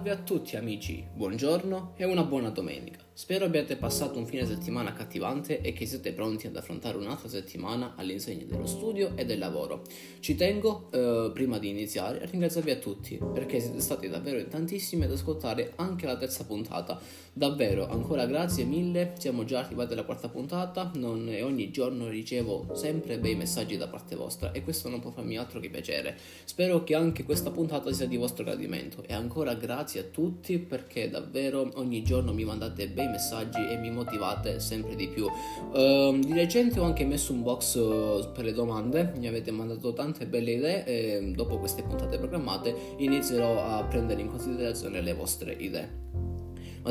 Salve a tutti amici, buongiorno e una buona domenica. Spero abbiate passato un fine settimana accattivante e che siete pronti ad affrontare un'altra settimana all'insegna dello studio e del lavoro. Ci tengo, eh, prima di iniziare, a ringraziarvi a tutti perché siete stati davvero in tantissimi ad ascoltare anche la terza puntata. Davvero, ancora grazie mille, siamo già arrivati alla quarta puntata non, e ogni giorno ricevo sempre bei messaggi da parte vostra e questo non può farmi altro che piacere. Spero che anche questa puntata sia di vostro gradimento e ancora grazie a tutti perché davvero ogni giorno mi mandate bei messaggi e mi motivate sempre di più. Uh, di recente ho anche messo un box uh, per le domande, mi avete mandato tante belle idee e dopo queste puntate programmate inizierò a prendere in considerazione le vostre idee.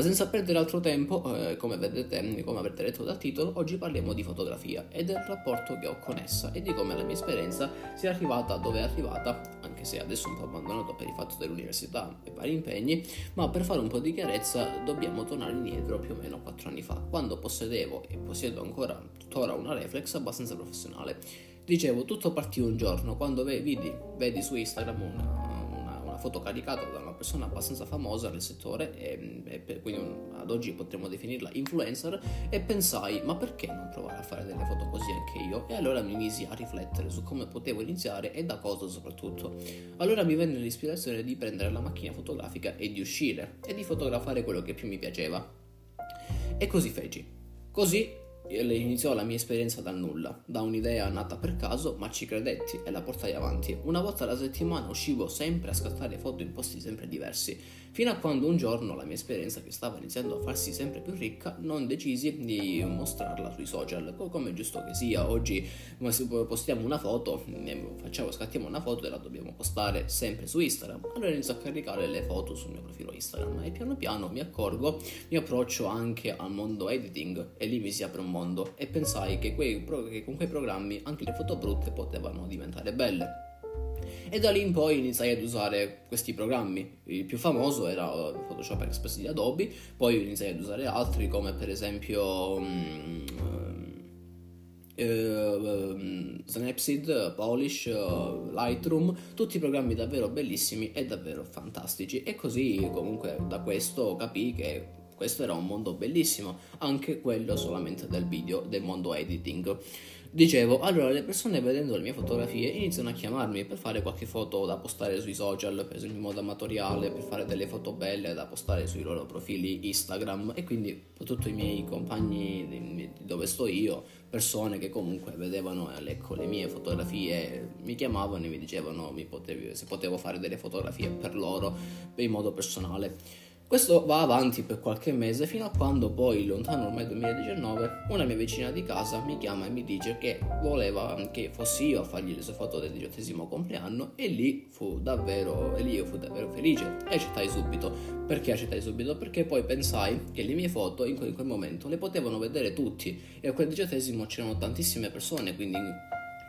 Ma senza perdere altro tempo, eh, come vedete, come avrete letto dal titolo, oggi parliamo di fotografia e del rapporto che ho con essa e di come la mia esperienza sia arrivata dove è arrivata, anche se adesso un po' abbandonato per il fatto dell'università e vari impegni, ma per fare un po' di chiarezza dobbiamo tornare indietro più o meno 4 anni fa, quando possedevo e possiedo ancora tuttora una reflex abbastanza professionale. Dicevo, tutto partì un giorno quando vedi, vedi su Instagram una foto caricata da una persona abbastanza famosa nel settore e, e quindi un, ad oggi potremmo definirla influencer e pensai ma perché non provare a fare delle foto così anche io? E allora mi misi a riflettere su come potevo iniziare e da cosa soprattutto. Allora mi venne l'ispirazione di prendere la macchina fotografica e di uscire e di fotografare quello che più mi piaceva. E così feci. Così iniziò la mia esperienza dal nulla, da un'idea nata per caso, ma ci credetti e la portai avanti. Una volta alla settimana uscivo sempre a scattare foto in posti sempre diversi, fino a quando un giorno la mia esperienza, che stava iniziando a farsi sempre più ricca, non decisi di mostrarla sui social, come è giusto che sia. Oggi postiamo una foto, facciamo, scattiamo una foto e la dobbiamo postare sempre su Instagram. Allora inizio a caricare le foto sul mio profilo Instagram e piano piano mi accorgo, mi approccio anche al mondo editing e lì mi si apre un mondo mondo e pensai che, quei, che con quei programmi anche le foto brutte potevano diventare belle. E da lì in poi iniziai ad usare questi programmi. Il più famoso era Photoshop Express di Adobe, poi iniziai ad usare altri come per esempio um, uh, Snapseed, Polish, uh, Lightroom, tutti programmi davvero bellissimi e davvero fantastici. E così comunque da questo capii che questo era un mondo bellissimo, anche quello solamente del video, del mondo editing. Dicevo, allora le persone vedendo le mie fotografie iniziano a chiamarmi per fare qualche foto da postare sui social, per esempio in modo amatoriale, per fare delle foto belle da postare sui loro profili Instagram e quindi tutti i miei compagni dove sto io, persone che comunque vedevano ecco, le mie fotografie, mi chiamavano e mi dicevano mi potevi, se potevo fare delle fotografie per loro in modo personale. Questo va avanti per qualche mese fino a quando poi, lontano ormai 2019, una mia vicina di casa mi chiama e mi dice che voleva che fossi io a fargli le sue foto del diciottesimo compleanno e lì fu davvero, e lì io fu davvero felice e accettai subito. Perché accettai subito? Perché poi pensai che le mie foto in quel, in quel momento le potevano vedere tutti e a quel diciottesimo c'erano tantissime persone, quindi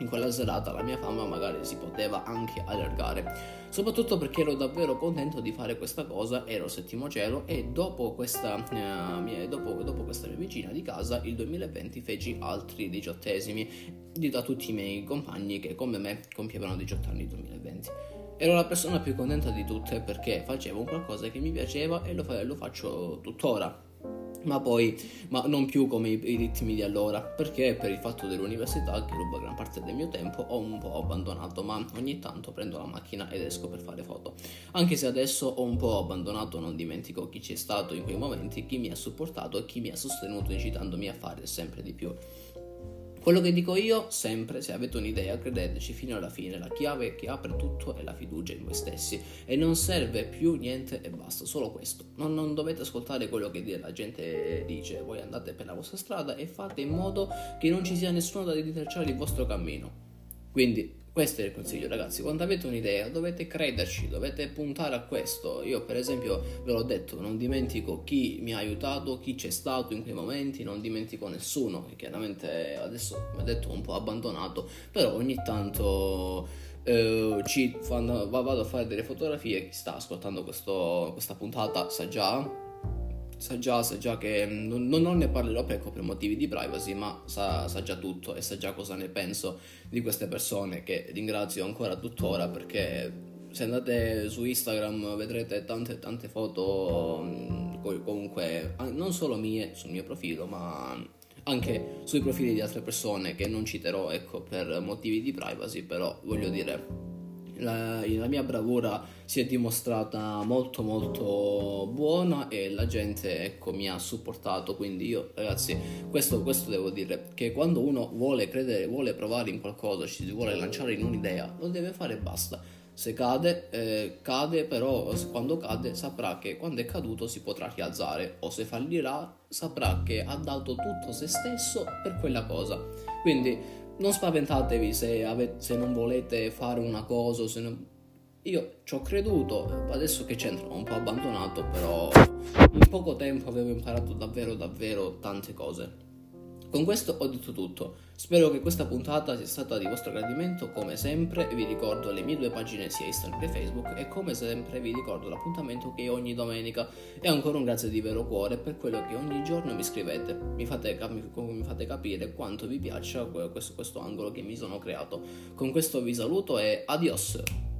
in quella serata la mia fama magari si poteva anche allargare. Soprattutto perché ero davvero contento di fare questa cosa, ero settimo cielo e dopo questa, eh, mia, dopo, dopo questa mia vicina di casa, il 2020 feci altri diciottesimi da tutti i miei compagni che come me compievano 18 anni nel 2020. Ero la persona più contenta di tutte perché facevo qualcosa che mi piaceva e lo, lo faccio tuttora ma poi ma non più come i, i, ritmi di allora perché per il fatto dell'università che ruba gran parte del mio tempo ho un po' abbandonato ma ogni tanto prendo la macchina ed esco per fare foto. Anche se adesso ho un po' abbandonato non dimentico chi c'è stato in quei momenti chi mi ha supportato e chi mi ha sostenuto incitandomi a fare sempre di più quello che dico io, sempre, se avete un'idea, credeteci fino alla fine, la chiave che apre tutto è la fiducia in voi stessi e non serve più niente e basta, solo questo. Non, non dovete ascoltare quello che la gente dice, voi andate per la vostra strada e fate in modo che non ci sia nessuno da ritracciare il vostro cammino. Quindi questo è il consiglio, ragazzi. Quando avete un'idea, dovete crederci, dovete puntare a questo. Io, per esempio, ve l'ho detto, non dimentico chi mi ha aiutato, chi c'è stato in quei momenti, non dimentico nessuno. Che chiaramente adesso, come detto, un po' abbandonato, però ogni tanto eh, ci fanno, vado a fare delle fotografie. Chi sta ascoltando questo, questa puntata sa già sa già, sa già che mm, non, non, ne parlerò per, per motivi di privacy, ma sa, sa, già tutto e sa già cosa ne penso di queste persone che ringrazio ancora tuttora perché se andate su Instagram vedrete tante tante foto mm, comunque non solo mie sul mio profilo ma anche sui profili di altre persone che non citerò ecco per motivi di privacy però voglio dire la, la, mia bravura si è dimostrata molto molto buona e la gente ecco, mi ha supportato. Quindi io ragazzi questo, questo, devo dire che quando uno vuole credere vuole provare in qualcosa ci si vuole lanciare in un'idea lo deve fare e basta. Se cade eh, cade però quando cade saprà che quando è caduto si potrà rialzare o se fallirà saprà che ha dato tutto se stesso per quella cosa. Quindi non spaventatevi se, avete, se, non volete fare una cosa. Non... Io ci ho creduto, adesso che c'entro, ho un po' abbandonato, però in poco tempo avevo imparato davvero, davvero tante cose. Con questo ho detto tutto. Spero che questa puntata sia stata di vostro gradimento. Come sempre vi ricordo le mie due pagine sia Instagram che Facebook e come sempre vi ricordo l'appuntamento che è ogni domenica. E ancora un grazie di vero cuore per quello che ogni giorno mi scrivete. Mi fate, mi fate capire quanto vi piaccia questo, questo angolo che mi sono creato. Con questo vi saluto e adios!